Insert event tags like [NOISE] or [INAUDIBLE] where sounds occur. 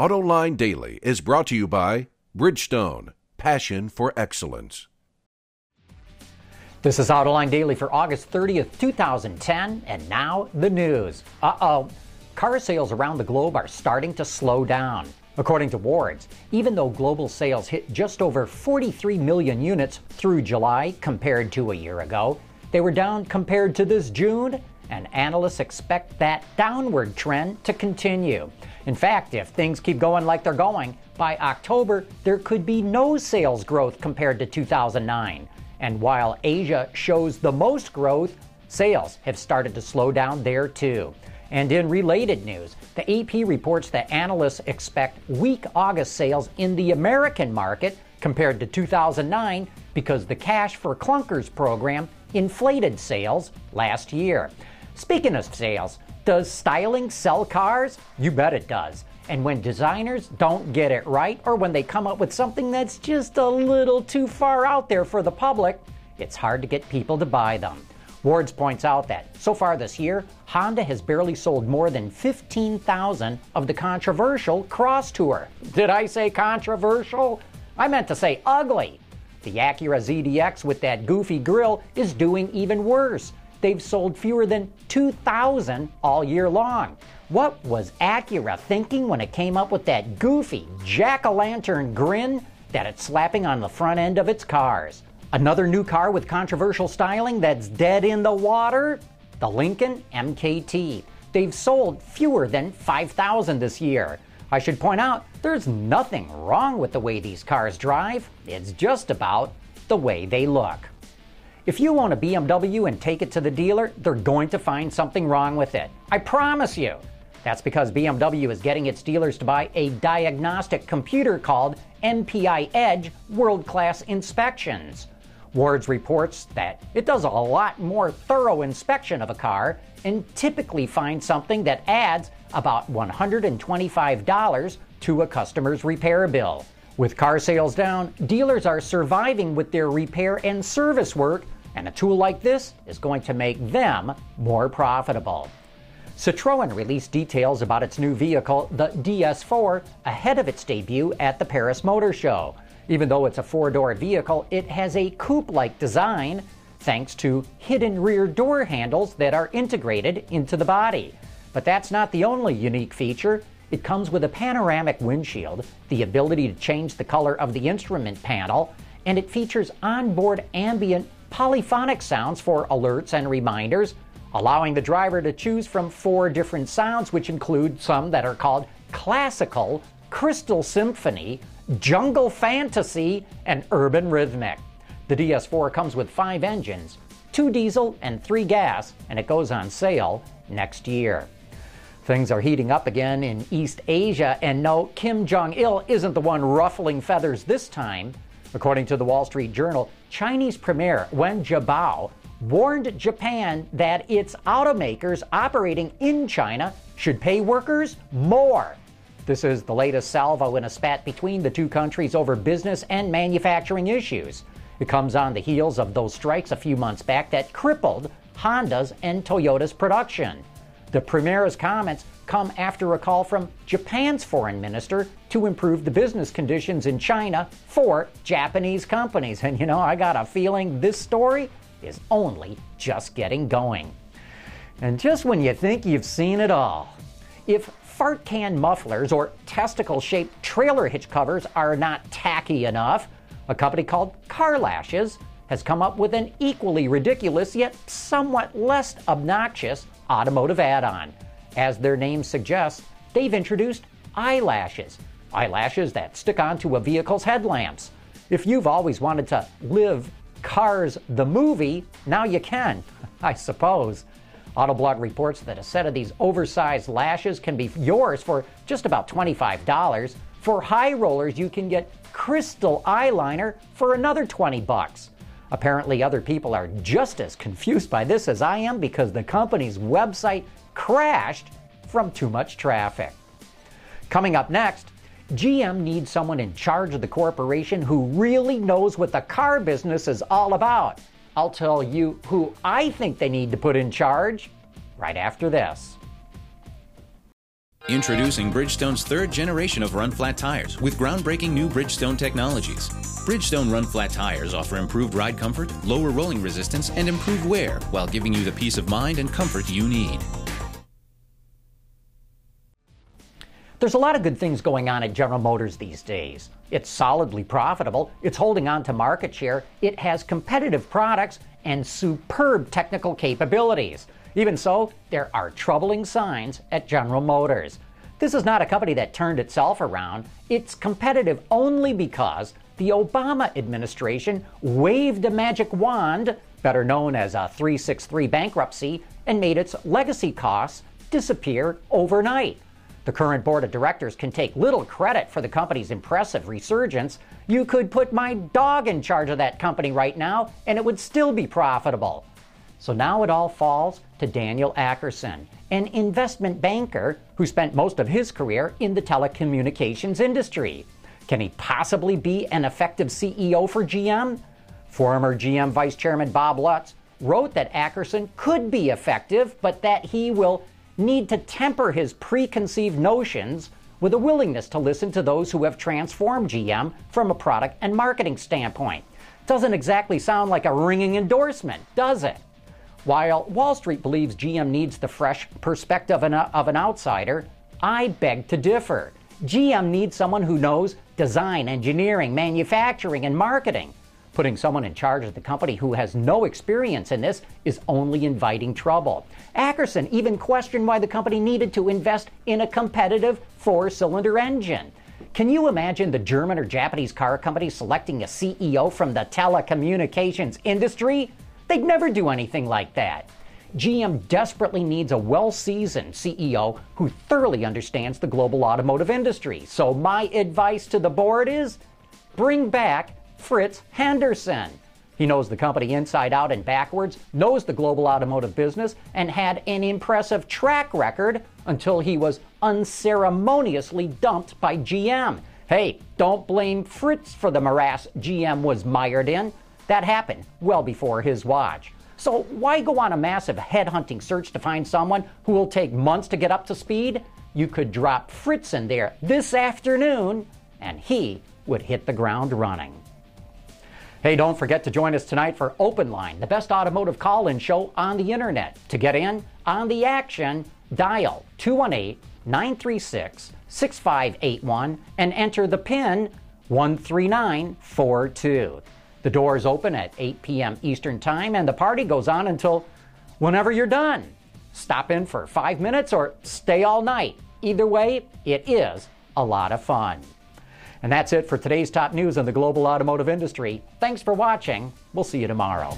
AutoLine Daily is brought to you by Bridgestone, passion for excellence. This is AutoLine Daily for August 30th, 2010, and now the news. Uh oh. Car sales around the globe are starting to slow down. According to Wards, even though global sales hit just over 43 million units through July compared to a year ago, they were down compared to this June, and analysts expect that downward trend to continue. In fact, if things keep going like they're going, by October there could be no sales growth compared to 2009. And while Asia shows the most growth, sales have started to slow down there too. And in related news, the AP reports that analysts expect weak August sales in the American market compared to 2009 because the Cash for Clunkers program inflated sales last year. Speaking of sales, does styling sell cars? You bet it does. And when designers don't get it right, or when they come up with something that's just a little too far out there for the public, it's hard to get people to buy them. Wards points out that so far this year, Honda has barely sold more than 15,000 of the controversial Crosstour. Did I say controversial? I meant to say ugly. The Acura ZDX with that goofy grille is doing even worse. They've sold fewer than 2,000 all year long. What was Acura thinking when it came up with that goofy jack o' lantern grin that it's slapping on the front end of its cars? Another new car with controversial styling that's dead in the water? The Lincoln MKT. They've sold fewer than 5,000 this year. I should point out, there's nothing wrong with the way these cars drive. It's just about the way they look. If you own a BMW and take it to the dealer, they're going to find something wrong with it. I promise you. That's because BMW is getting its dealers to buy a diagnostic computer called MPI Edge World Class Inspections. Wards reports that it does a lot more thorough inspection of a car and typically finds something that adds about $125 to a customer's repair bill. With car sales down, dealers are surviving with their repair and service work, and a tool like this is going to make them more profitable. Citroën released details about its new vehicle, the DS4, ahead of its debut at the Paris Motor Show. Even though it's a four door vehicle, it has a coupe like design thanks to hidden rear door handles that are integrated into the body. But that's not the only unique feature. It comes with a panoramic windshield, the ability to change the color of the instrument panel, and it features onboard ambient polyphonic sounds for alerts and reminders, allowing the driver to choose from four different sounds, which include some that are called classical, crystal symphony, jungle fantasy, and urban rhythmic. The DS4 comes with five engines, two diesel and three gas, and it goes on sale next year. Things are heating up again in East Asia, and no, Kim Jong il isn't the one ruffling feathers this time. According to the Wall Street Journal, Chinese Premier Wen Jiabao warned Japan that its automakers operating in China should pay workers more. This is the latest salvo in a spat between the two countries over business and manufacturing issues. It comes on the heels of those strikes a few months back that crippled Honda's and Toyota's production. The Premier's comments come after a call from Japan's foreign minister to improve the business conditions in China for Japanese companies. And you know, I got a feeling this story is only just getting going. And just when you think you've seen it all, if fart can mufflers or testicle shaped trailer hitch covers are not tacky enough, a company called Car Lashes has come up with an equally ridiculous yet somewhat less obnoxious automotive add on. As their name suggests, they've introduced eyelashes, eyelashes that stick onto a vehicle's headlamps. If you've always wanted to live Cars the movie, now you can, [LAUGHS] I suppose. Autoblog reports that a set of these oversized lashes can be yours for just about $25. For high rollers, you can get crystal eyeliner for another 20 bucks. Apparently, other people are just as confused by this as I am because the company's website crashed from too much traffic. Coming up next, GM needs someone in charge of the corporation who really knows what the car business is all about. I'll tell you who I think they need to put in charge right after this. Introducing Bridgestone's third generation of run flat tires with groundbreaking new Bridgestone technologies. Bridgestone run flat tires offer improved ride comfort, lower rolling resistance, and improved wear while giving you the peace of mind and comfort you need. There's a lot of good things going on at General Motors these days. It's solidly profitable, it's holding on to market share, it has competitive products, and superb technical capabilities. Even so, there are troubling signs at General Motors. This is not a company that turned itself around. It's competitive only because the Obama administration waved a magic wand, better known as a 363 bankruptcy, and made its legacy costs disappear overnight. The current board of directors can take little credit for the company's impressive resurgence. You could put my dog in charge of that company right now, and it would still be profitable. So now it all falls to Daniel Akerson, an investment banker who spent most of his career in the telecommunications industry. Can he possibly be an effective CEO for GM? Former GM Vice Chairman Bob Lutz wrote that Ackerson could be effective, but that he will need to temper his preconceived notions with a willingness to listen to those who have transformed GM from a product and marketing standpoint. Doesn't exactly sound like a ringing endorsement, does it? While Wall Street believes GM needs the fresh perspective of an outsider, I beg to differ. GM needs someone who knows design, engineering, manufacturing, and marketing. Putting someone in charge of the company who has no experience in this is only inviting trouble. Akerson even questioned why the company needed to invest in a competitive four cylinder engine. Can you imagine the German or Japanese car company selecting a CEO from the telecommunications industry? They'd never do anything like that. GM desperately needs a well seasoned CEO who thoroughly understands the global automotive industry. So, my advice to the board is bring back Fritz Henderson. He knows the company inside out and backwards, knows the global automotive business, and had an impressive track record until he was unceremoniously dumped by GM. Hey, don't blame Fritz for the morass GM was mired in. That happened well before his watch. So, why go on a massive headhunting search to find someone who will take months to get up to speed? You could drop Fritz in there this afternoon, and he would hit the ground running. Hey, don't forget to join us tonight for Open Line, the best automotive call in show on the internet. To get in on the action, dial 218 936 6581 and enter the PIN 13942. The doors open at 8 p.m. Eastern Time and the party goes on until whenever you're done. Stop in for five minutes or stay all night. Either way, it is a lot of fun. And that's it for today's top news in the global automotive industry. Thanks for watching. We'll see you tomorrow.